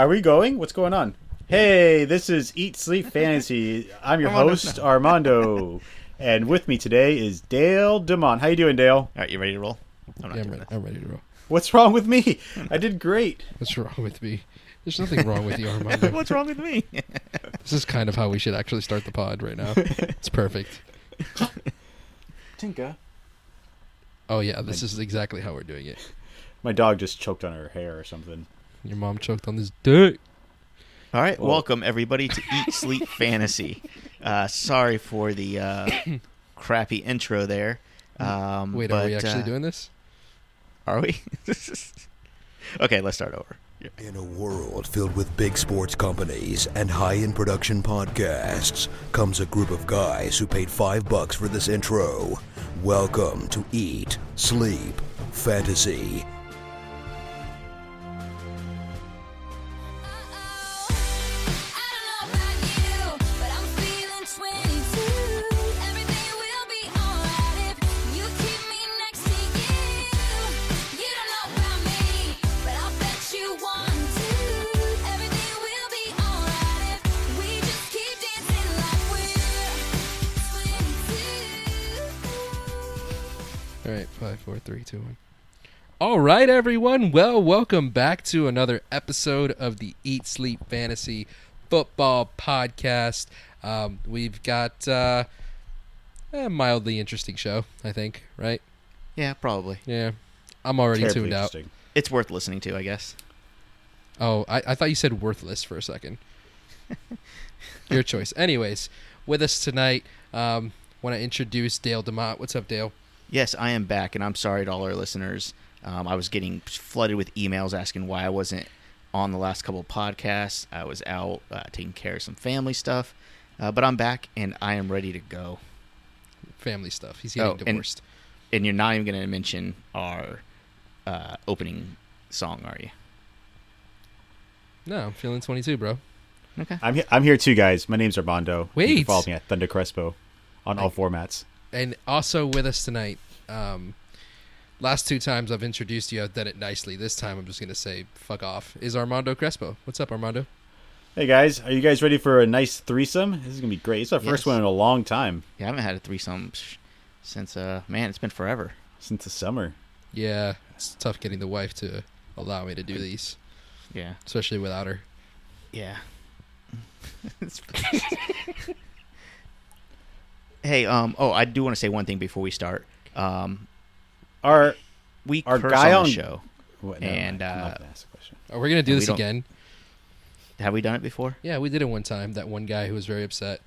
are we going? What's going on? Hey, this is Eat Sleep Fantasy. I'm your Armando, host Armando, and with me today is Dale Demont. How you doing, Dale? All right, you ready to roll? I'm not Yeah, I'm ready. I'm ready to roll. What's wrong with me? I did great. What's wrong with me? There's nothing wrong with you, Armando. What's wrong with me? this is kind of how we should actually start the pod right now. It's perfect. Tinka. Oh yeah, this is exactly how we're doing it. My dog just choked on her hair or something. Your mom choked on this dick. All right, Well- welcome everybody to Eat Sleep Fantasy. Uh, sorry for the uh, crappy intro there. Um, Wait, are we actually uh, doing this? Are we? okay, let's start over. In a world filled with big sports companies and high-end production podcasts comes a group of guys who paid five bucks for this intro. Welcome to Eat, Sleep, Fantasy. Four, three, two, one. All right, everyone. Well, welcome back to another episode of the Eat Sleep Fantasy Football Podcast. Um, we've got uh, a mildly interesting show, I think. Right? Yeah, probably. Yeah, I'm already Terribly tuned out. It's worth listening to, I guess. Oh, I, I thought you said worthless for a second. Your choice. Anyways, with us tonight, um, want to introduce Dale Demott. What's up, Dale? Yes, I am back, and I'm sorry to all our listeners. Um, I was getting flooded with emails asking why I wasn't on the last couple of podcasts. I was out uh, taking care of some family stuff, uh, but I'm back and I am ready to go. Family stuff. He's getting Oh, divorced. And you're not even going to mention our uh, opening song, are you? No, I'm feeling 22, bro. Okay. I'm he- I'm here too, guys. My name's Armando. You can Wait. follow me at Thunder Crespo on all formats. And also with us tonight, um, last two times I've introduced you, I've done it nicely. This time I'm just going to say, fuck off, is Armando Crespo. What's up, Armando? Hey guys, are you guys ready for a nice threesome? This is gonna be great. It's our first one in a long time Yeah, I haven't had a threesome sh- since, uh, man, it's been forever. since the summer. Yeah, it's tough getting the wife to allow me to do these, Yeah. especially without her. Yeah. It's- hey, um, oh, I do want to say one thing before we start. Um, Our we Our curse guy on on- the show. what, never And, uh ask the question oh we going to do this again? Have we done it before? Yeah, we did it one time. That one guy who was very upset.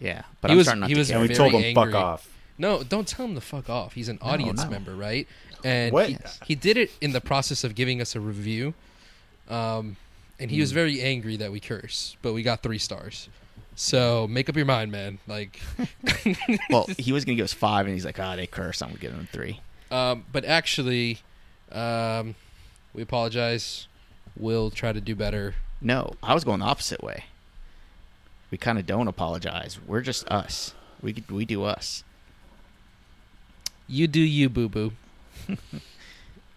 Yeah, but He I'm was- starting not he to was care. And we told him angry. fuck off. No, don't tell him to fuck off. He's an audience no. member, right? And What? He, he did it in the process of giving us a review. Um, and he was Hmm. very angry that we curse, but we got three stars. So make up your mind, man. Like, well, he was gonna give us five, and he's like, "Ah, they curse. I'm gonna give him three. um, but actually, um, we apologize. We'll try to do better. No, I was going the opposite way. We kind of don't apologize. We're just us. We we do us. You do you, boo boo.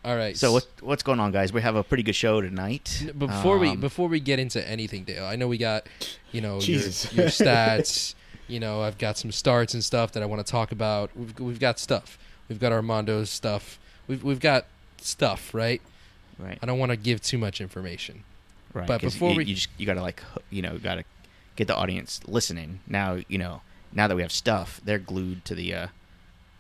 All right. So what what's going on, guys? We have a pretty good show tonight. N- Before we Um, before we get into anything, Dale, I know we got you know your, your stats. you know, I've got some starts and stuff that I want to talk about. We've we've got stuff. We've got Armando's stuff. We've we've got stuff, right? right, I don't want to give too much information. right. but 'cause before you, we- you just you gotta like you know gotta get the audience listening. Now you know now that we have stuff, they're glued to the uh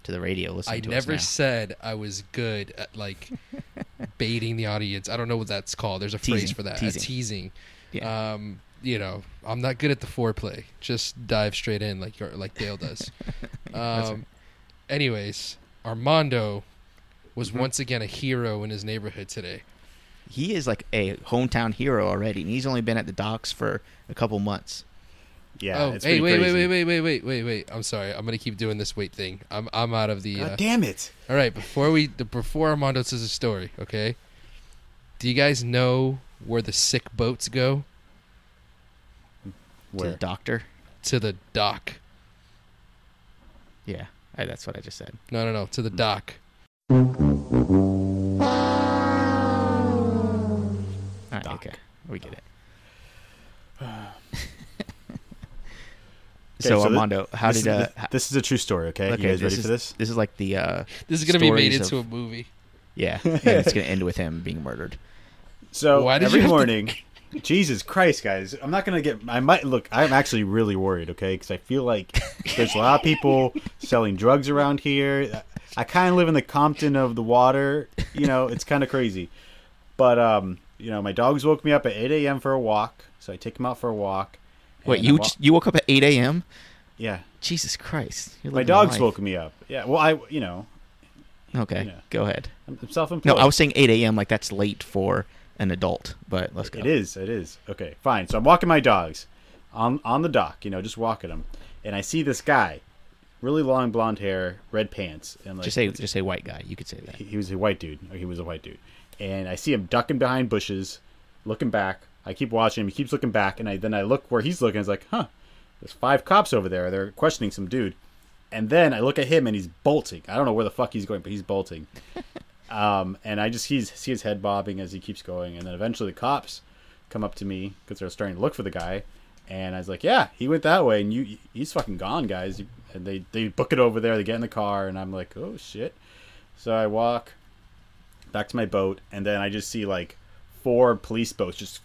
to the radio. Listening I to never us said I was good at like baiting the audience. I don't know what that's called. There's a phrase Teasing. for that. Teasing. A teasing. Yeah. Um, you know, I'm not good at the foreplay. Just dive straight in like like Dale does. That's Um, anyways, Armando was Mhm. once again a hero in his neighborhood today. he is like a hometown hero already, and he's only been at the docks for a couple months. Yeah. oh, it's hey, wait, wait, crazy. wait, wait, wait, wait, wait, wait. I'm sorry. I'm gonna keep doing this wait thing. I'm I'm out of the. God Uh, damn it! all right, before we before Armando says a story, okay? Do you guys know where the sick boats go? To Where? the doctor. To the dock. Yeah, I, that's what I just said. No, no, no. To the dock. All right, Doc. okay. We get it. Okay, so, thi- Armando, how did is, uh, thi- this is a true story. Okay, okay, you guys this ready is, for this? This is like the uh, This is gonna be made into of- a movie. yeah, and it's gonna end with him being murdered. So Why every you have to- morning, Jesus Christ, guys, I'm not gonna get. I might look. I'm actually really worried. Okay, because I feel like there's a lot of people selling drugs around here. I kind of live in the Compton of the water. You know, it's kind of crazy. But um, you know, my dogs woke me up at 8 a.m. for a walk, so I take them out for a walk. Wait, you you woke up at eight a.m. yeah, Jesus Christ! My dogs life. woke me up. Yeah, well, I you know, Okay, Yeah. go ahead. I'm self-employed. No, I was saying eight a.m. Like that's late for an adult, but let's go. It is. It is. Okay, fine. So I'm walking my dogs on on the dock, you know, just walking them, and I see this guy, really long blonde hair, red pants, and like Just say just say white guy. You could say that. he, he was a white dude. He was a white dude, and I see him ducking behind bushes, looking back. I keep watching him. He keeps looking back, and I then I look where he's looking. It's like, huh, there's five cops over there. They're questioning some dude, and then I look at him, and he's bolting. I don't know where the fuck he's going, but he's bolting. Um, and I just he's, see his head bobbing as he keeps going, and then eventually the cops come up to me because they're starting to look for the guy, and I was like, "Yeah, he went that way, and you he's fucking gone, guys." And they they book it over there. They get in the car, and I'm like, "Oh shit!" So I walk back to my boat, and then I just see like four police boats just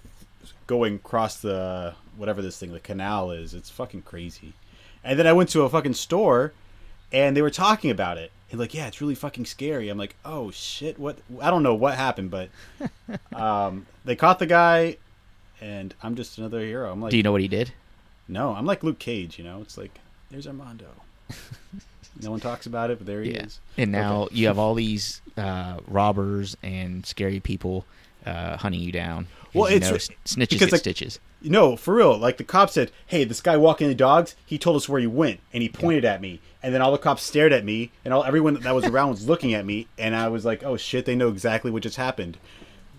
going across the whatever this thing the canal is. It's fucking crazy. And then I went to a fucking store, and they were talking about it. And like, yeah, it's really fucking scary. I'm like, oh shit, what? I don't know what happened, but um, they caught the guy, and I'm just another hero. I'm like, Do you know what he did? no, I'm like Luke Cage. You know, it's like there's Armando. no one talks about it, but there he Yeah. is. And now Okay. you have all these uh, robbers and scary people uh, hunting you down. Well, you it's- know, snitches because, get like- stitches. No, for real. Like the cop said, "Hey, this guy walking the dogs. He told us where he went, and he pointed at me. And then all the cops stared at me, and all everyone that was around was looking at me. And I was like, "Oh shit, they know exactly what just happened."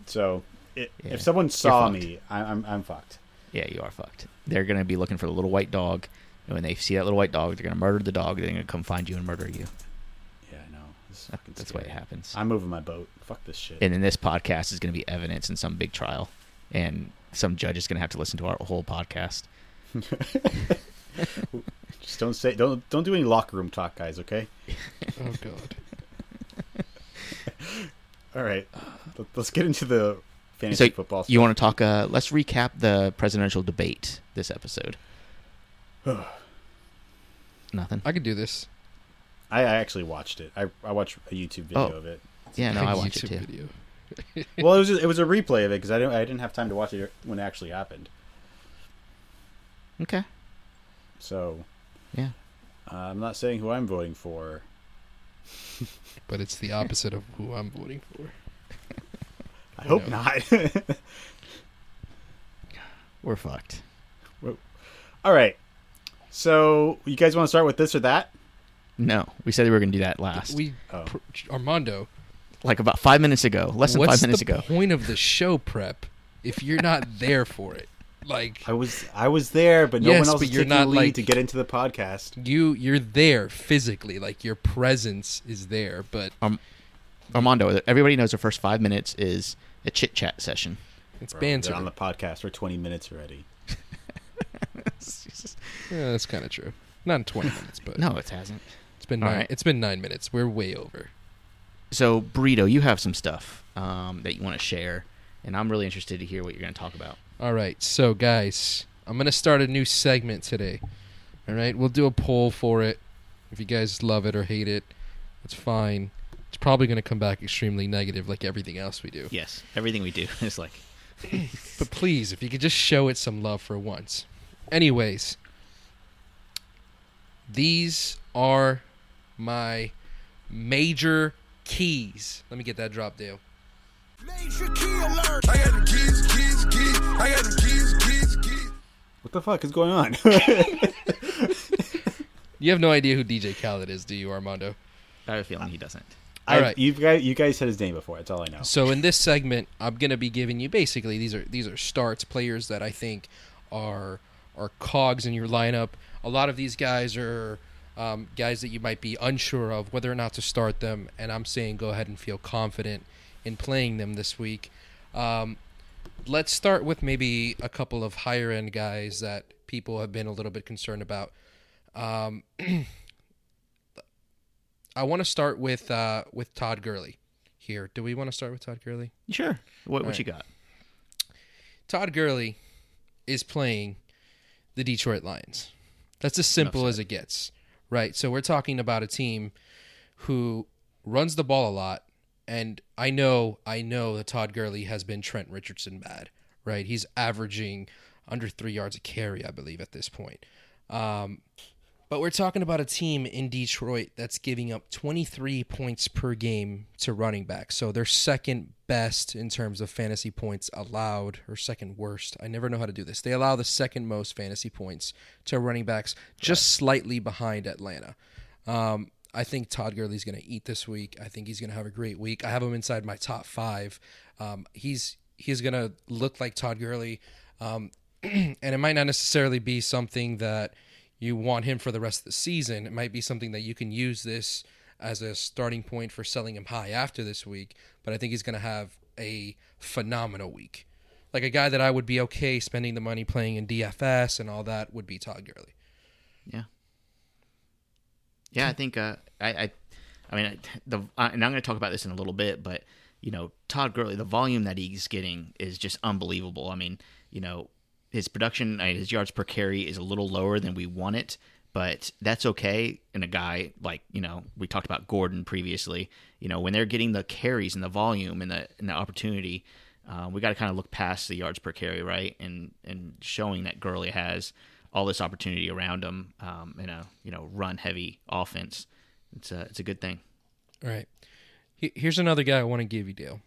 So, it, Yeah. if someone saw me, I, I'm I'm fucked. Yeah, you are fucked. They're gonna be looking for the little white dog. And when they see that little white dog, they're gonna murder the dog. They're gonna come find you and murder you. Yeah, I know. This is That- fucking that's why it happens. I'm moving my boat. Fuck this shit. And then this podcast is gonna be evidence in some big trial, and some judge is gonna have to listen to our whole podcast. Just don't say don't don't do any locker room talk, guys. Okay. Oh god. All right. Let- Let's get into the So fantasy football. you want to talk? Uh, let's recap the presidential debate this episode. Nothing. I could do this. I, I actually watched it. I I watched a YouTube video Oh. of it. Yeah, no, I watched it YouTube too. Video. well, it was it was a replay of it because I didn't I didn't have time to watch it when it actually happened. Okay. So Yeah. uh, I'm not saying who I'm voting for. But it's the opposite of who I'm voting for. I hope know. not. We're fucked. All right. So you guys want to start with this or that? No, we said we were gonna do that last. We Oh. pr- Armando. like about five minutes ago, less than five minutes ago. What's the ago. point of the show prep if you're not there for it? Like I was I was there, but no Yes, one else but was you're taking not, the lead like- to get into the podcast. you, you're there physically. Like your presence is there, but um, Armando, everybody knows the first five minutes is a chit chat session. it's Bro, banter. On the podcast for 20 minutes already. Yeah, that's kind of true. Not in 20 minutes, but no, it hasn't. it's been All nine. right. It's been nine minutes. We're way over. So, Burrito, you have some stuff um, that you want to share, and I'm really interested to hear what you're going to talk about. All right, so guys, I'm gonna start a new segment today. All right, we'll do a poll for it. If you guys love it or hate it, it's fine. It's probably gonna come back extremely negative, like everything else we do. Yes, everything we do is like But please, if you could just show it some love for once. Anyways, these are my major keys. Let me get that drop, Dale. Major key alert. I got them keys, keys, keys. I got them keys, keys, keys. What the fuck is going on? You have no idea who DJ Khaled is, do you, Armando? I have a feeling he doesn't. All right. You guys, you guys said his name before. That's all I know. So in this segment, I'm gonna be giving you basically these are these are starts players that I think are are cogs in your lineup. A lot of these guys are um, guys that you might be unsure of whether or not to start them, and I'm saying go ahead and feel confident in playing them this week. Um, let's start with maybe a couple of higher end guys that people have been a little bit concerned about. Um, I want to start with uh, with Todd Gurley here. Do we want to start with Todd Gurley? Sure. What, what right. you got? Todd Gurley is playing the Detroit Lions. That's as simple as it gets, right? So we're talking about a team who runs the ball a lot, and I know, I know that Todd Gurley has been Trent Richardson bad, right? He's averaging under three yards a carry, I believe, at this point. Um, but we're talking about a team in Detroit that's giving up 23 points per game to running backs. So they're second best in terms of fantasy points allowed, or second worst. I never know how to do this. They allow the second most fantasy points to running backs, just slightly behind Atlanta. Um, I think Todd Gurley's going to eat this week. I think he's going to have a great week. I have him inside my top five. Um, he's he's going to look like Todd Gurley, um, and it might not necessarily be something that you want him for the rest of the season. It might be something that you can use this as a starting point for selling him high after this week. But I think he's going to have a phenomenal week. Like a guy that I would be okay spending the money playing in DFS and all that would be Todd Gurley. Yeah. Yeah, I think uh, I, I, I mean, the uh, and I'm going to talk about this in a little bit, but you know, Todd Gurley, the volume that he's getting is just unbelievable. I mean, you know, his production, uh, his yards per carry is a little lower than we want it, but that's okay. And a guy like you know, we talked about Gordon previously. You know, when they're getting the carries and the volume and the and the opportunity, uh, we got to kind of look past the yards per carry, right? And and showing that Gurley has all this opportunity around him um, in a you know run heavy offense. It's a it's a good thing. All right. Here's another guy I want to give you, Dale.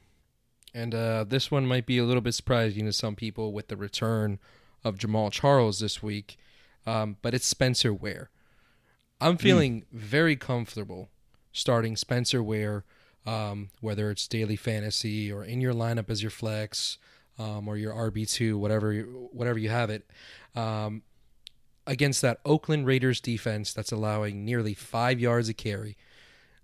And uh, this one might be a little bit surprising to some people with the return of Jamaal Charles this week, um, but it's Spencer Ware. I'm feeling very comfortable starting Spencer Ware, um, whether it's daily fantasy or in your lineup as your flex um, or your RB two, whatever you- whatever you have it. Um, against that Oakland Raiders defense that's allowing nearly five yards a carry.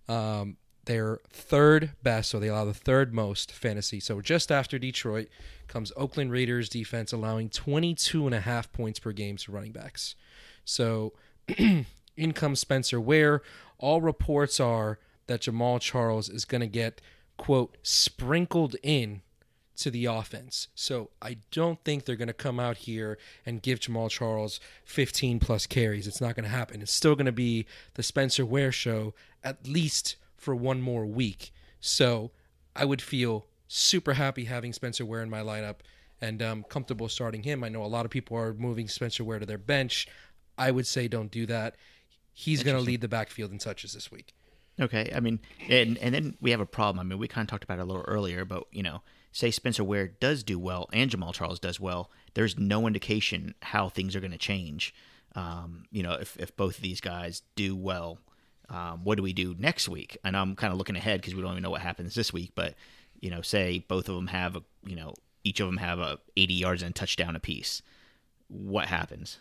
Um, they're third best, so they allow the third most fantasy. So just after Detroit comes Oakland Raiders defense allowing 22 and a half points per game to running backs. So in comes Spencer Ware. All reports are that Jamaal Charles is going to get, quote, sprinkled in to the offense. So I don't think they're going to come out here and give Jamaal Charles 15 plus carries. It's not going to happen. It's still going to be the Spencer Ware show at least for one more week. So I would feel super happy having Spencer Ware in my lineup and um, comfortable starting him. I know a lot of people are moving Spencer Ware to their bench. I would say don't do that. He's going to lead the backfield in touches this week. Okay, I mean, and and then we have a problem. I mean, we kind of talked about it a little earlier, but you know, say Spencer Ware does do well and Jamaal Charles does well. There's no indication how things are going to change. Um, you know, if if both of these guys do well, um, what do we do next week? And I'm kind of looking ahead because we don't even know what happens this week. But you know, say both of them have a you know each of them have a 80 yards and a touchdown apiece. What happens?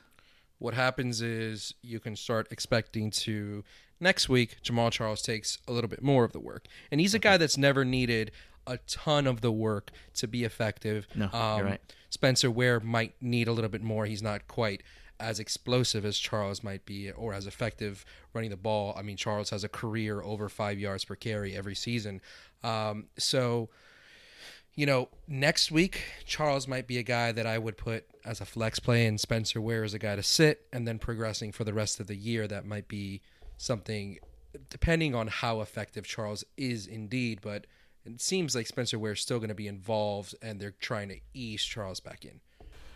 What happens is you can start expecting to next week Jamaal Charles takes a little bit more of the work. And he's a guy that's never needed a ton of the work to be effective. Um, No, you're right. Spencer Ware might need a little bit more. He's not quite as explosive as Charles might be or as effective running the ball. I mean, Charles has a career over five yards per carry every season. Um, so, you know, next week, Charles might be a guy that I would put as a flex play, and Spencer Ware is a guy to sit, and then progressing for the rest of the year. That might be something, depending on how effective Charles is indeed. But it seems like Spencer Ware is still going to be involved, and they're trying to ease Charles back in.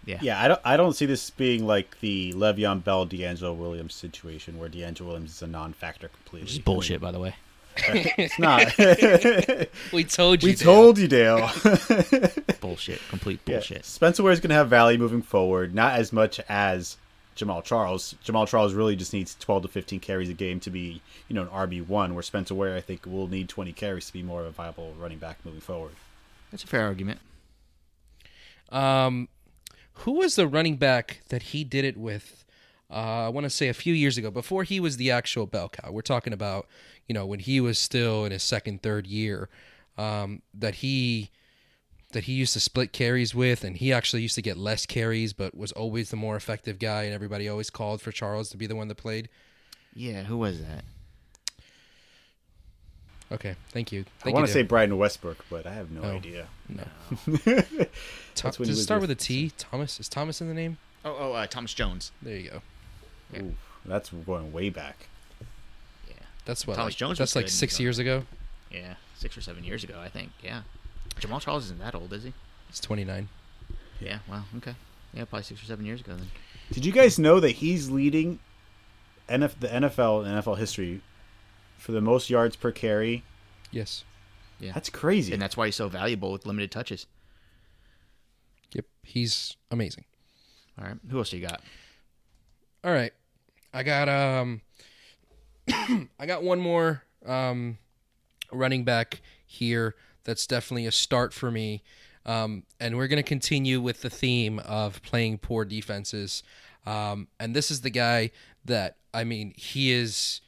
Yeah. Yeah, I don't. I don't see this being like the Le'Veon Bell, DeAngelo Williams situation where DeAngelo Williams is a non-factor completely. Which is bullshit, by the way. It's not. We told you. we Dale. told you, Dale. Bullshit. Complete Yeah, bullshit. Spencer is going to have value moving forward, not as much as Jamaal Charles. Jamaal Charles really just needs 12 to 15 carries a game to be, you know, an RB1, where Spencer Ware, I think, will need 20 carries to be more of a viable running back moving forward. That's a fair argument. Um, who was the running back that he did it with? Uh, I want to say a few years ago, before he was the actual bell cow. We're talking about, you know, when he was still in his second, third year, um, that he that he used to split carries with, and he actually used to get less carries, but was always the more effective guy, and everybody always called for Charles to be the one that played. Yeah, who was that? Okay, thank you. I want to say Dan. Brian Westbrook, but I have no Oh. idea. no. That's Does it start with with- a T? Thomas is Thomas in the name? Oh, oh, uh, Thomas Jones. There you go. Yeah. Ooh, that's going way back. Yeah, That's what Thomas like, Jones That's was like six years ago. yeah, six or seven years ago, I think. Yeah, Jamaal Charles isn't that old, is he? He's twenty nine. Yeah. Well, okay. Yeah, probably six or seven years ago then. Did you guys know that he's leading NF, the NFL in NFL history for the most yards per carry? Yes. Yeah, That's crazy. and that's why he's so valuable with limited touches. Yep. He's amazing. All right, who else do you got? All right. I got um I got one more um running back here that's definitely a start for me. Um, and we're going to continue with the theme of playing poor defenses. Um, and this is the guy that I mean, he is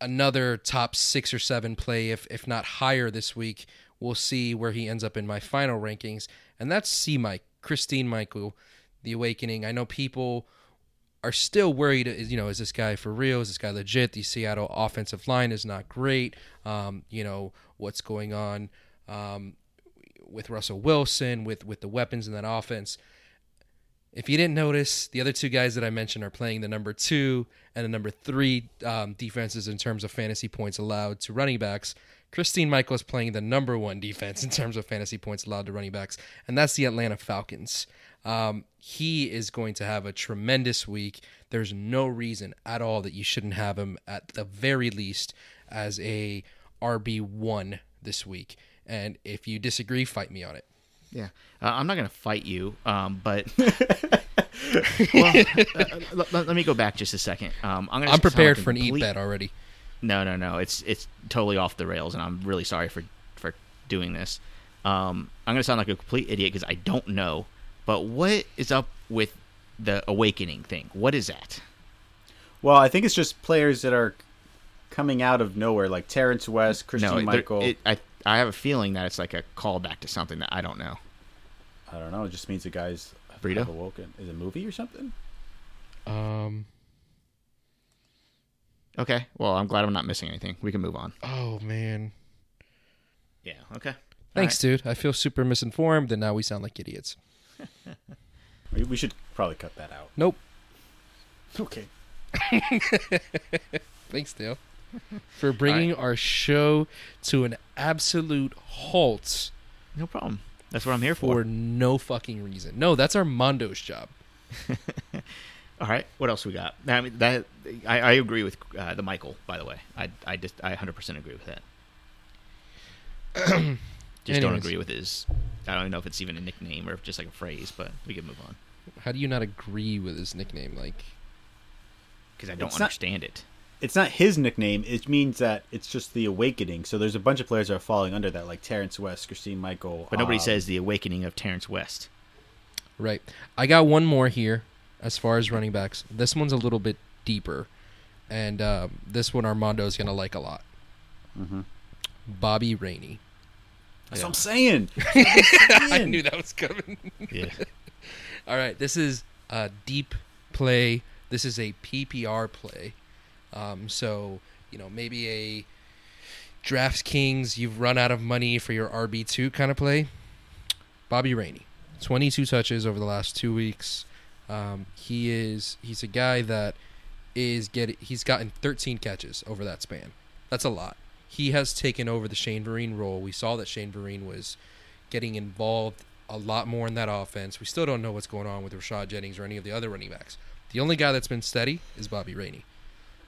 another top six or seven play, if if not higher this week. We'll see where he ends up in my final rankings, and that's C. Mike Christine Michael, the Awakening. I know people are still worried. You know, is this guy for real? Is this guy legit? The Seattle offensive line is not great. Um, you know what's going on um, with Russell Wilson, with with the weapons in that offense. If you didn't notice, the other two guys that I mentioned are playing the number two and the number three um, defenses in terms of fantasy points allowed to running backs. Christine Michael is playing the number one defense in terms of fantasy points allowed to running backs, and that's the Atlanta Falcons. Um, he is going to have a tremendous week. There's no reason at all that you shouldn't have him at the very least as a RB1 this week. And if you disagree, fight me on it. Yeah, uh, I'm not gonna fight you, um, but well, uh, let, let me go back just a second. Um, I'm gonna. I'm prepared for an eat complete- bet already. No, no, no. It's it's totally off the rails, and I'm really sorry for for doing this. Um, I'm gonna sound like a complete idiot because I don't know. But what is up with the awakening thing? What is that? well, I think it's just players that are coming out of nowhere, like Terrence West, Christian no, Michael. It, I I have a feeling that it's like a callback to something that I don't know. I don't know. It just means the guys Burrito? have awoken. Is it a movie or something? Um. Okay, well, I'm glad I'm not missing anything. We can move on. Oh man. Yeah. Okay. Thanks, dude. I feel super misinformed, and now we sound like idiots. We- We should probably cut that out. Nope. Okay. Thanks, Dale, for bringing our show to an absolute halt No problem. That's what I'm here for for. no fucking reason. No, that's Armando's job. All right. What else we got? I mean, that I, I agree with uh, the Michael. By the way, I I just I 100 percent agree with that. just don't agree with his. I don't even know if it's even a nickname or if just like a phrase, but we can move on How do you not agree with his nickname? Like, because I don't It's not- understand it. It's not his nickname. It means that it's just the awakening. So there's a bunch of players that are falling under that, like Terrence West, Christine Michael. But nobody um, says the awakening of Terrence West. right? I got one more here as far as running backs. This one's a little bit deeper, and uh, this one Armando's gonna like a lot. Mhm. Bobby Rainey. That's what I'm saying. I knew that was coming. Yeah. All right, this is a deep play. This is a PPR play. Um, so you know maybe a DraftKings. You've run out of money for your RB two kind of play. Bobby Rainey, twenty two touches over the last two weeks. Um, he is he's a guy that is getting he's gotten 13 catches over that span. That's a lot. He has taken over the Shane Vereen role. We saw that Shane Vereen was getting involved a lot more in that offense. We still don't know what's going on with Rashad Jennings or any of the other running backs. The only guy that's been steady is Bobby Rainey.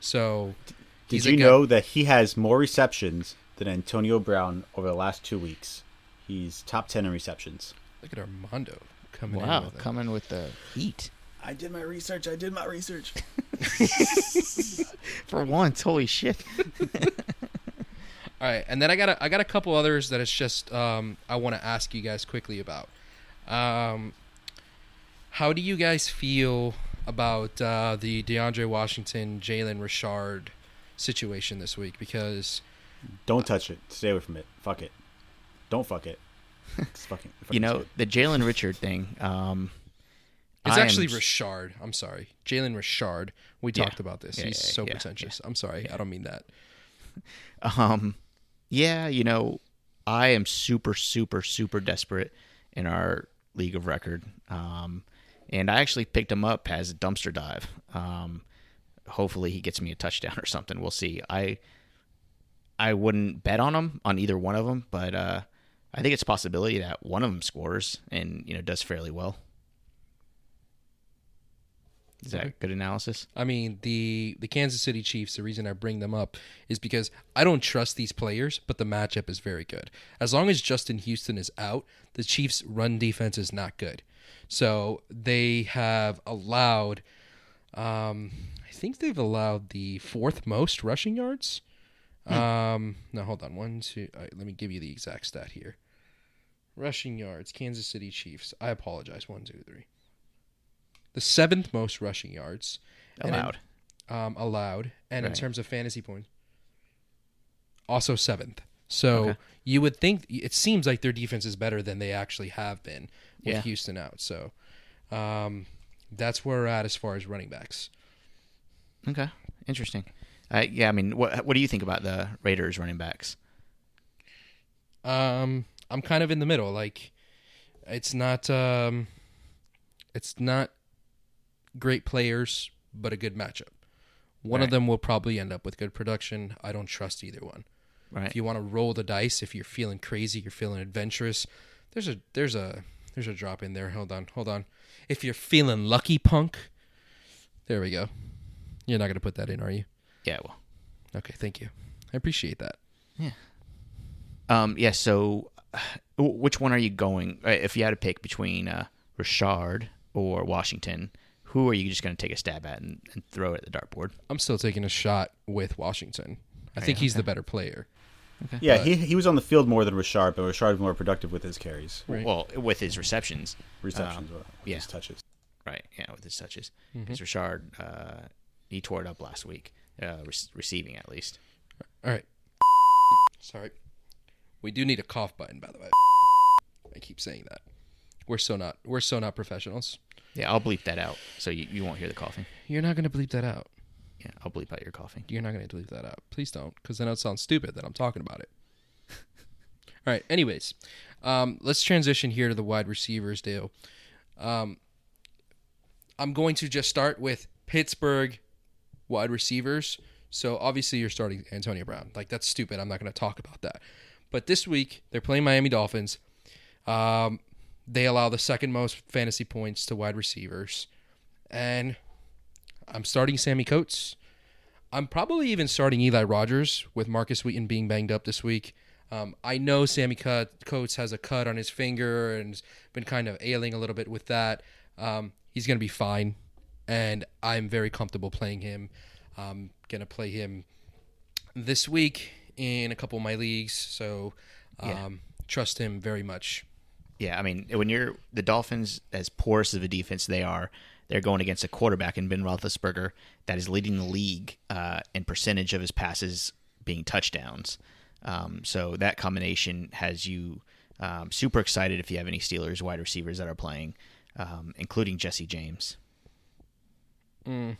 So Did he's you guy- know that he has more receptions than Antonio Brown over the last two weeks? He's top ten in receptions. Look at Armando coming in Wow, with it. coming with the heat I did my research. I did my research. for once. Holy shit! All right, and then I got a, I got a couple others that it's just um, I want to ask you guys quickly about. Um, how do you guys feel about uh, the DeAndre Washington, Jalen Richard situation this week? Because Don't touch it. Stay away from it. Fuck it. Don't fuck it. It's fucking, fucking You know stupid. the Jalen Richard thing. Um, It's I actually s- Richard. I'm sorry, Jalen Richard. We Yeah. talked about this. Yeah, He's yeah, so yeah, pretentious. I'm sorry. I don't mean that. Um, yeah, you know, I am super, super, super desperate in our league of record. Um, and I actually picked him up as a dumpster dive. Um, hopefully he gets me a touchdown or something. We'll see. I I wouldn't bet on him on either one of them, but uh, I think it's a possibility that one of them scores and you know does fairly well. Is that good analysis? I mean, the the Kansas City Chiefs. The reason I bring them up is because I don't trust these players, but the matchup is very good. As long as Justin Houston is out, the Chiefs' run defense is not good. So they have allowed, um, I think they've allowed the fourth most rushing yards. Um, no, hold on. One, two. right, let me give you the exact stat here. Rushing yards, Kansas City Chiefs. I apologize. One, two, three. The seventh most rushing yards And in- Allowed. um, allowed, and in terms of fantasy points, also seventh. So Okay. you would think it seems like their defense is better than they actually have been with Yeah. Houston out. So um, that's where we're at as far as running backs. Okay, interesting. Uh, yeah, I mean, what what do you think about the Raiders running backs? Um, I'm kind of in the middle. Like, it's not um, it's not great players, but a good matchup. One of them will probably end up with good production. I don't trust either one. Right. If you want to roll the dice, if you're feeling crazy, you're feeling adventurous, there's a there's a there's a drop in there. Hold on, hold on. If you're feeling lucky, punk, there we go. You're not gonna put that in, are you? yeah. Well. Okay, thank you. I appreciate that. Yeah. Um. Yeah. So, uh, which one are you going? uh, If you had to pick between uh, Richard or Washington, who are you just going to take a stab at and, and throw it at the dartboard? I'm still taking a shot with Washington. I think he's the better player. Yeah, But- he he was on the field more than Richard, but Richard was more productive with his carries, Right. Well, with his receptions, receptions, Um, well, yeah. his touches. right? Yeah, with his touches. Mm-hmm. Because Richard, uh, he tore it up last week, uh, re- receiving at least. All right. Sorry. We do need a cough button, by the way. I keep saying that. We're so not we're so not professionals. Yeah, I'll bleep that out so you, you won't hear the coughing. You're not gonna bleep that out. Yeah, I'll bleep out your coughing. You're not gonna bleep that out. Please don't, because then it sounds stupid that I'm talking about it. All right. Anyways, um, let's transition here to the wide receivers deal. Um, I'm going to just start with Pittsburgh wide receivers. So obviously you're starting Antonio Brown. Like that's stupid. I'm not going to talk about that. But this week they're playing Miami Dolphins. Um, they allow the second most fantasy points to wide receivers, and I'm starting Sammie Coates. I'm probably even starting Eli Rogers with Markus Wheaton being banged up this week. Um, I know Sammie cut, Coates has a cut on his finger and has been kind of ailing a little bit with that. Um, he's going to be fine, and I'm very comfortable playing him. I'm going to play him this week in a couple of my leagues, so um, Yeah. trust him very much. Yeah, I mean, when you're the Dolphins, as porous of a defense they are, they're going against a quarterback in Ben Roethlisberger that is leading the league uh, in percentage of his passes being touchdowns. Um, so that combination has you um, super excited if you have any Steelers wide receivers that are playing, um, including Jesse James. Hmm.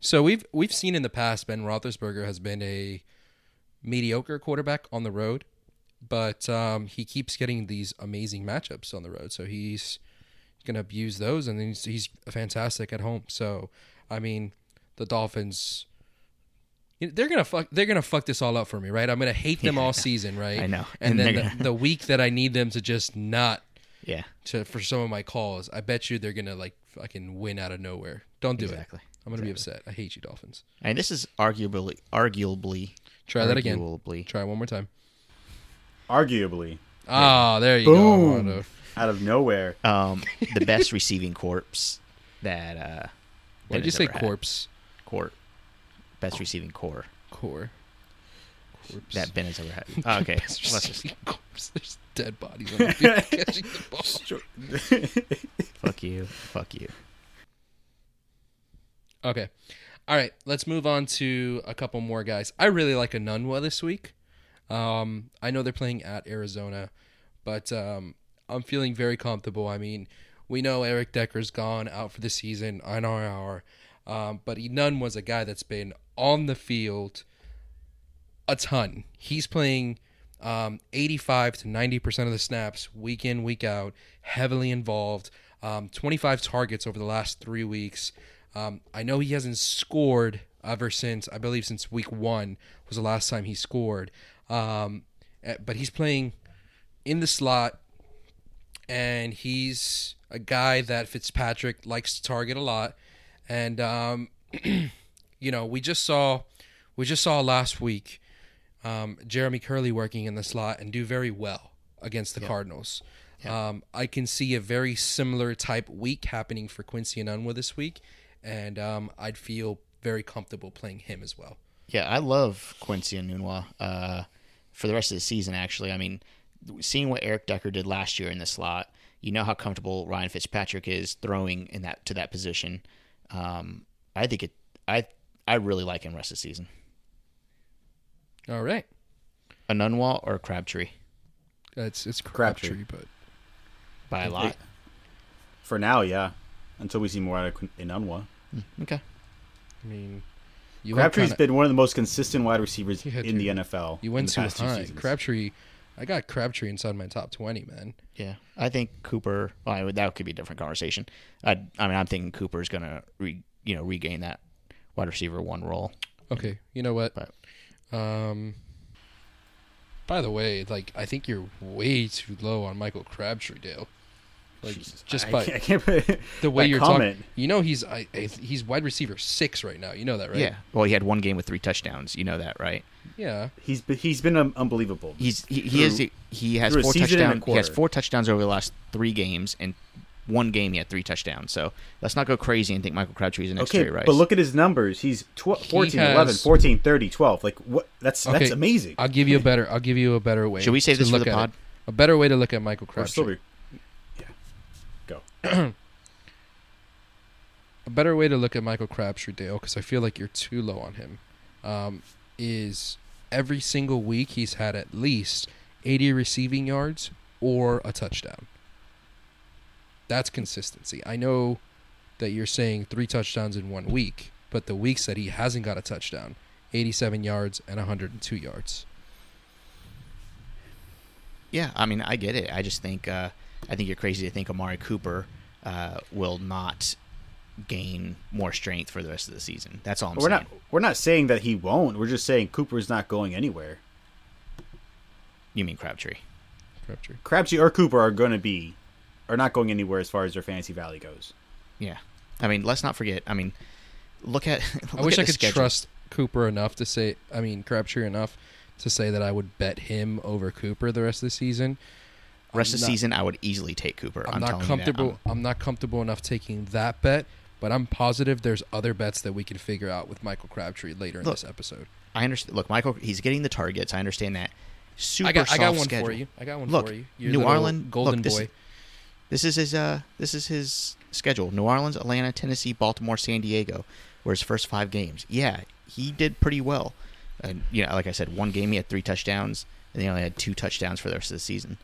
So we've we've seen in the past Ben Roethlisberger has been a mediocre quarterback on the road, but um, he keeps getting these amazing matchups on the road. So he's going to abuse those, and he's, he's fantastic at home. So I mean, the Dolphins. They're gonna fuck. They're gonna fuck this all up for me, right? I'm gonna hate them all season, right? I know. And, And then the, gonna- the week that I need them to just not Yeah, to for some of my calls, I bet you they're gonna like fucking win out of nowhere. Don't do Exactly. it. I'm gonna be upset. I hate you, Dolphins. and this is arguably, arguably, Try that again. arguably, Try one more time. Arguably, Ah, there you Boom. go. Armando. out of nowhere. um, the best receiving corpse that. Uh, Why did you say ever had. corpse? Court, best receiving core Core. Corpse. that Ben has ever had. Oh, okay, Best let's just receiving corpse. There's dead bodies on the field catching the ball. fuck you, fuck you. Okay. All right. Let's move on to a couple more guys. I really like a Enunwa this week. Um, I know they're playing at Arizona, but um, I'm feeling very comfortable. I mean, we know Eric Decker's gone out for the season hour, um, but Nunn was a guy that's been on the field a ton. He's playing um, 85 to 90 percent of the snaps week in week out, heavily involved. Um, 25 targets over the last three weeks. Um, I know he hasn't scored ever since I believe since week one was the last time he scored. Um, eh, but he's playing in the slot, and he's a guy that Fitzpatrick likes to target a lot. And um, you know, we just saw we just saw last week um, Jeremy Kerley working in the slot and do very well against the Cardinals. Um, I can see a very similar type week happening for Quincy Enunwa this week, and um, I'd feel very comfortable playing him as well. Yeah, I love Quincy Enunwa uh, for the rest of the season. Actually, I mean, seeing what Eric Decker did last year in the slot, you know how comfortable Ryan Fitzpatrick is throwing in that to that position. Um, I think it. I I really like him rest of the season. All right, Enunwa or a Crabtree it's it's Crabtree. Crabtree, but by a lot. For now, yeah. Until we see more out of Quin- Enunwa. Okay. I mean, you went Crabtree's kinda- been one of the most consistent wide receivers Yeah, in the. NFL. you in went the too past two high. seasons. Crabtree, I got Crabtree inside my top twenty, man. Yeah, I think Cooper. Well, I would- that could be a different conversation. I, I mean, I'm thinking Cooper's gonna re, you know regain that wide receiver one role. Okay, you know what? But- Um. By the way, like I think you're way too low on Michael Crabtree, Dale. Like Jesus, just I, by I can't, I can't put the way you're comment. talking, you know he's I, I, he's wide receiver six right now. You know that, right? Yeah. Well, he had one game with three touchdowns. You know that, right? Yeah. He's been, he's been um, unbelievable. He's he, he is he has four season and a touchdowns. He has four touchdowns over the last three games, and one game he had three touchdowns. So let's not go crazy and think Michael Crabtree is the next okay, Jerry Rice. but look at his numbers. He's tw- 14, has- 11, 14, 30, 12. Like what? That's Okay. that's amazing. I'll give you a better. I'll give you a better way. Should we save to this for look the at pod? it. A better way to look at Michael We're Crabtree. A better way to look at Michael Crabtree, Dale, because I feel like you're too low on him, um, is every single week he's had at least 80 receiving yards or a touchdown. That's consistency. I know that you're saying three touchdowns in one week, but the weeks that he hasn't got a touchdown, 87 yards and 102 yards. Yeah, I mean, I get it. I just think uh, I think you're crazy to think Amari Cooper uh, will not gain more strength for the rest of the season. That's all I'm we're saying. not we're not saying that he won't. We're just saying Cooper's not going anywhere. You mean Crabtree? Crabtree. Crabtree or Cooper are going to be are not going anywhere as far as their fantasy valley goes. Yeah. I mean, let's not forget. I mean, look at. I wish at I the could schedule. trust Cooper enough to say, I mean, Crabtree enough to say that I would bet him over Cooper the rest of the season. Rest of the season, I would easily take Cooper. I'm, I'm, not comfortable. I'm- I'm, not comfortable enough taking that bet, but I'm positive there's other bets that we can figure out with Michael Crabtree later in this episode. I understand. Look, Michael, he's getting the targets. I understand that. Super I got, I got one schedule. for you. I got one Look, for you. Your New Orleans, golden look, this, boy. This is his. Uh, this is his schedule: New Orleans, Atlanta, Tennessee, Baltimore, San Diego. Were his first five games. Yeah, he did pretty well. And you know, like I said, one game he had three touchdowns, and he only had two touchdowns for the rest of the season.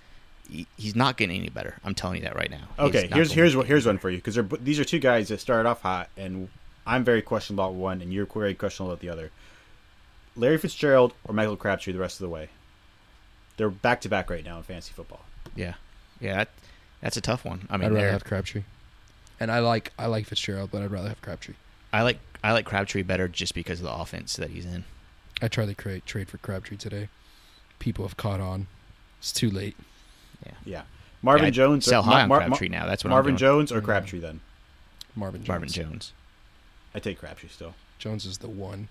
He, he's not getting any better. I'm telling you that right now. Okay, here's here's what here's one for you because these are two guys that started off hot, and I'm very questionable about one, and you're very questionable about the other. Larry Fitzgerald or Michael Crabtree the rest of the way. They're back to back right now in fantasy football. Yeah, yeah, that, that's a tough one. I mean, I'd rather have Crabtree. And I like I like Fitzgerald, but I'd rather have Crabtree. I like I like Crabtree better just because of the offense that he's in. I tried to create trade for Crabtree today. People have caught on. It's too late. Yeah, Marvin Yeah, I'd Jones. sell or, high on Mar- Mar- Crabtree now. That's what Marvin I'm doing. Jones or Mm. Crabtree then. Marvin Jones. Marvin Jones. I take Crabtree still. Jones is the one.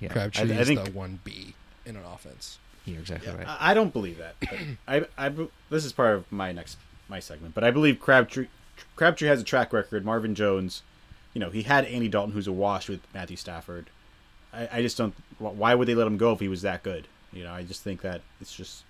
Yeah, Crabtree I- I is think- the one B in an offense. you're exactly right. I, I don't believe that. I, I, this is part of my next my segment, but I believe Crabtree Crabtree has a track record. Marvin Jones, you know, he had Andy Dalton, who's a wash with Matthew Stafford. I, I just don't. Why would they let him go if he was that good? You know, I just think that it's just,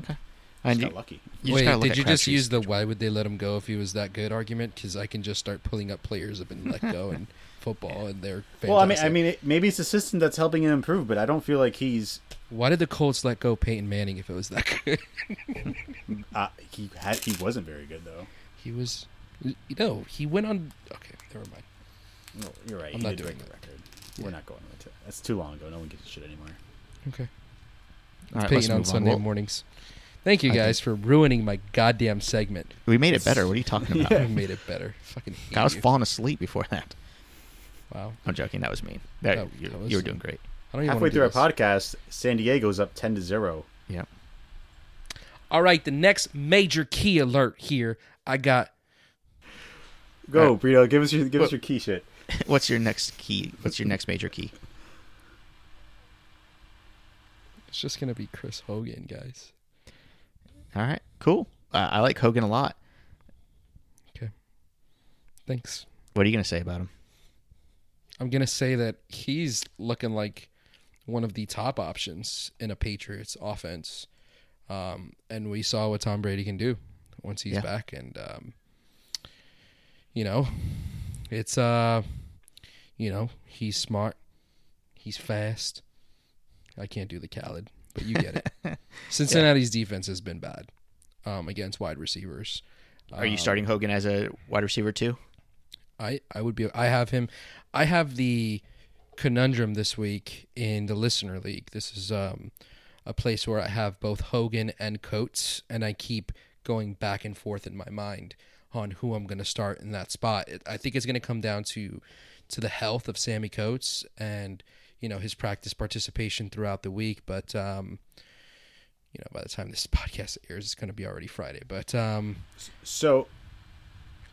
okay. Just And got you, lucky. you Wait, gotta did you just use the schedule. why would they let him go if he was that good argument? Because I can just start pulling up players that have been let go in football and they're fantastic. Well, I mean, I mean, it, maybe it's the system that's helping him improve, but I don't feel like he's Why did the Colts let go Peyton Manning if it was that good? Uh, he had he wasn't very good though. he was. you No, he went on. Okay, never mind. No, you're right. I'm he not doing the that. record. We're not going into it. That's too long ago. No one gives a shit anymore. Okay. All right, let's Peyton on move Sunday Well, mornings. Thank you I guys for ruining my goddamn segment. we made it better. What are you talking about? You made it better. Fucking hate I was you. falling asleep before that. Wow. I'm joking. That was mean. That, That- you, that was- you were doing great. I don't even Halfway wanna through our this. podcast, San Diego's up ten to zero. Yep. All right, the next major key alert here. I got Go, Uh, Brito. Give us your give us your key shit. What's your next key? What's your next major key? it's just gonna be Chris Hogan, guys. All right, cool. Uh, I like Hogan a lot. Okay. Thanks. What are you gonna say about him? I'm gonna say that he's looking like one of the top options in a Patriots offense, um, and we saw what Tom Brady can do once he's Yeah. back, and um, you know, it's uh, you know, he's smart, he's fast. I can't do the Khaled, but you get it. Cincinnati's defense has been bad um, against wide receivers. Are you Um, starting Hogan as a wide receiver too? I I would be I have him I have the conundrum this week in the listener league. This is um a place where I have both Hogan and Coates and I keep going back and forth in my mind on who I'm going to start in that spot. It, I think it's going to come down to to the health of Sammie Coates and you know his practice participation throughout the week, but um you know by the time this podcast airs it's going to be already Friday. But um So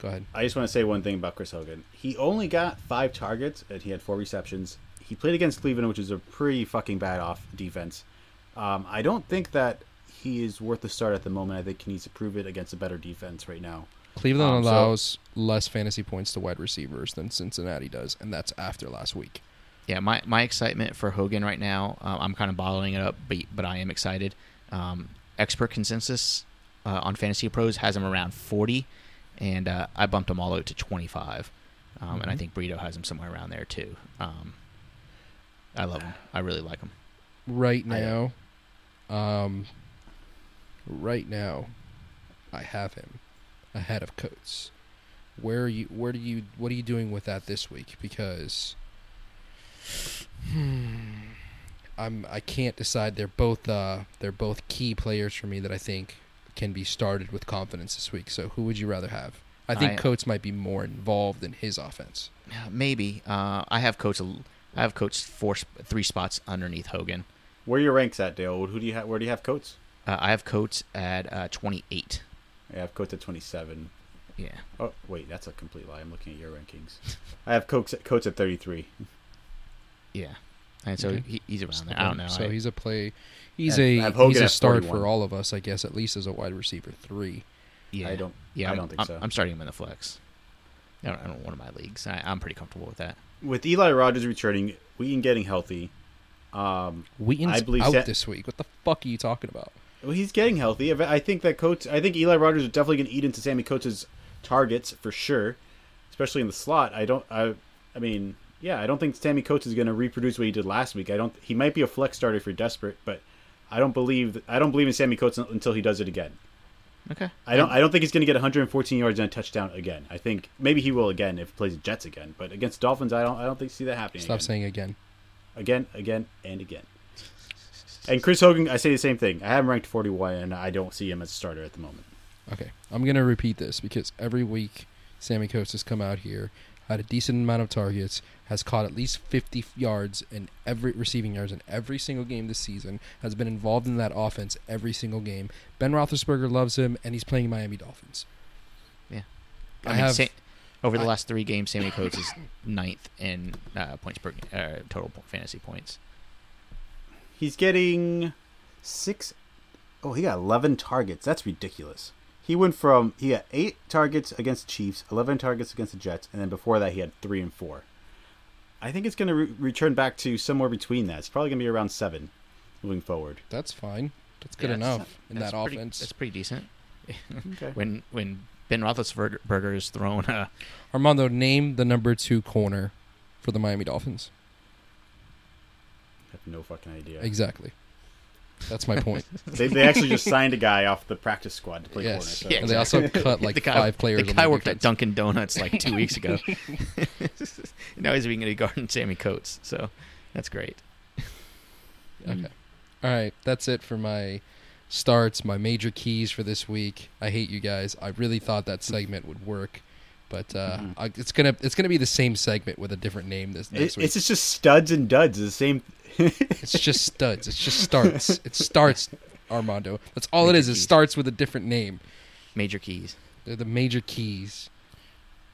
go ahead. I just want to say one thing about Chris Hogan. He only got five targets and he had four receptions. He played against Cleveland, which is a pretty fucking bad off defense. Um, I don't think that he is worth the start at the moment. I think he needs to prove it against a better defense right now. Cleveland Um, so- allows less fantasy points to wide receivers than Cincinnati does, and that's after last week. Yeah, my, my excitement for Hogan right now, uh, I'm kind of bottling it up, but, but I am excited. Um, expert consensus uh, on Fantasy Pros has him around 40, and uh, I bumped him all out to 25. Um, And I Mhm. think Burrito has him somewhere around there too. Um, I love him. I really like him. Right now, um, right now, I have him ahead of Coates. Where are you? Where do you? What are you doing with that this week? Because, hmm, I'm. I can't decide. They're both. Uh, they're both key players for me that I think can be started with confidence this week. So, who would you rather have? I think I- Coates might be more involved in his offense. Maybe uh, I have Coates. I have Coates four, three spots underneath Hogan. Where are your ranks at, Dale? Who do you have? Where do you have Coates? Uh, I have Coates at uh, 28. I have Coates at twenty-seven. Yeah. Oh wait, that's a complete lie. I'm looking at your rankings. I have Coates, Coates at thirty-three. Yeah. And so Okay. he, he's around there. I don't know. So I- he's a play. He's I a have Hogan he's a at start 41. for all of us, I guess. At least as a wide receiver three. yeah. I don't. Yeah, I don't think I'm, so. I'm starting him in the flex. I don't, I don't one of my leagues. I, I'm pretty comfortable with that. With Eli Rogers returning, Wheaton getting healthy, um, Wheaton's I believe out Sa- this week. What the fuck are you talking about? Well, he's getting healthy. I I think that Coates. I think Eli Rogers is definitely going to eat into Sammie Coates' targets for sure, especially in the slot. I don't. I. I mean, yeah, I don't think Sammie Coates is going to reproduce what he did last week. I don't. He might be a flex starter if you're desperate, but I don't believe. I don't believe in Sammie Coates until he does it again. Okay. I don't. I don't think he's going to get 114 yards and a touchdown again. I think maybe he will again if he plays the Jets again. But against Dolphins, I don't. I don't think see that happening. Stop again. saying again. again, again, and again. And Chris Hogan, I say the same thing. I have him ranked 41, and I don't see him as a starter at the moment. Okay, I'm gonna repeat this because every week Sammie Coates has come out here, had a decent amount of targets, has caught at least 50 yards in every receiving yards in every single game this season, has been involved in that offense every single game. Ben Roethlisberger loves him, and he's playing Miami Dolphins. Yeah. I, I, mean, have. Sa- over the I- last three games, Sammie Coates is ninth in uh, points per uh, total fantasy points. He's getting six oh he got 11 targets. That's ridiculous. He went from he had eight targets against the Chiefs, 11 targets against the Jets, and then before that he had three and four. I think it's going to re- return back to somewhere between that. It's probably going to be around seven moving forward. that's fine. That's good Yeah, that's- enough in that's that pretty- offense. That's pretty decent. Okay. When when Ben Roethlisberger is thrown, uh, Armando, name the number two corner for the Miami Dolphins. I have no fucking idea. Exactly. That's my point. They, they actually just signed a guy off the practice squad to play corner. So. Yeah, And they also cut like the guy, five players. The guy their worked at. Dunkin' Donuts like two weeks ago. now he's being a guarding Sammie Coates, so that's great. Okay. All right, that's it for my starts, my major keys for this week. I hate you guys. I really thought that segment would work, but uh, I, it's gonna it's gonna be the same segment with a different name this next It, week. it's just studs and duds. It's the same. It's just studs. It's just starts. It starts, Armando. That's all it Major is. It starts with a different name. Major keys. They're the major keys.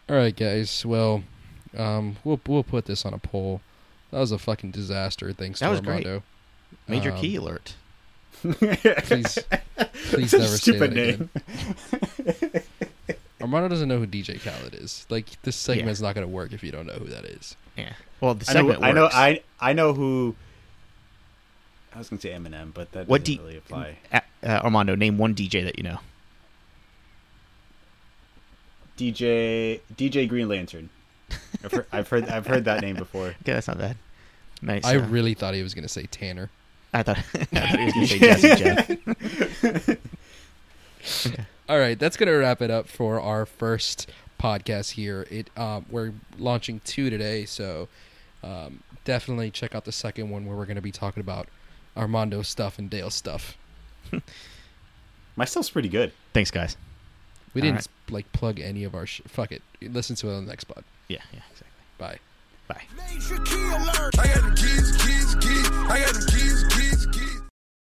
All right, guys. Well, um, we'll we'll put this on a poll. That was a fucking disaster. Thanks That to was great. Armando. Major Um, key alert. Please, please never say stupid that again. Armando doesn't know who DJ Khaled is. Like this segment Yeah. is not going to work if you don't know who that is. Yeah. Well, the I know. segment I know. I I know who. I was gonna say Eminem, but that What doesn't D- really apply. Uh, uh, Armando, name one DJ that you know. DJ DJ Green Lantern. I've heard, I've heard I've heard that name before. Okay, that's not bad. Nice. I uh, really thought he was going to say Tanner. I thought, I thought he was going to say Jazzy Jeff. All right, that's gonna wrap it up for our first podcast here. It um, we're launching two today, so um, definitely check out the second one where we're gonna be talking about Armando stuff and Dale stuff. My stuff's pretty good. Thanks, guys. We All didn't like plug any of our. Sh- fuck it. Listen to it on the next pod. Yeah, yeah, exactly. Bye. Bye.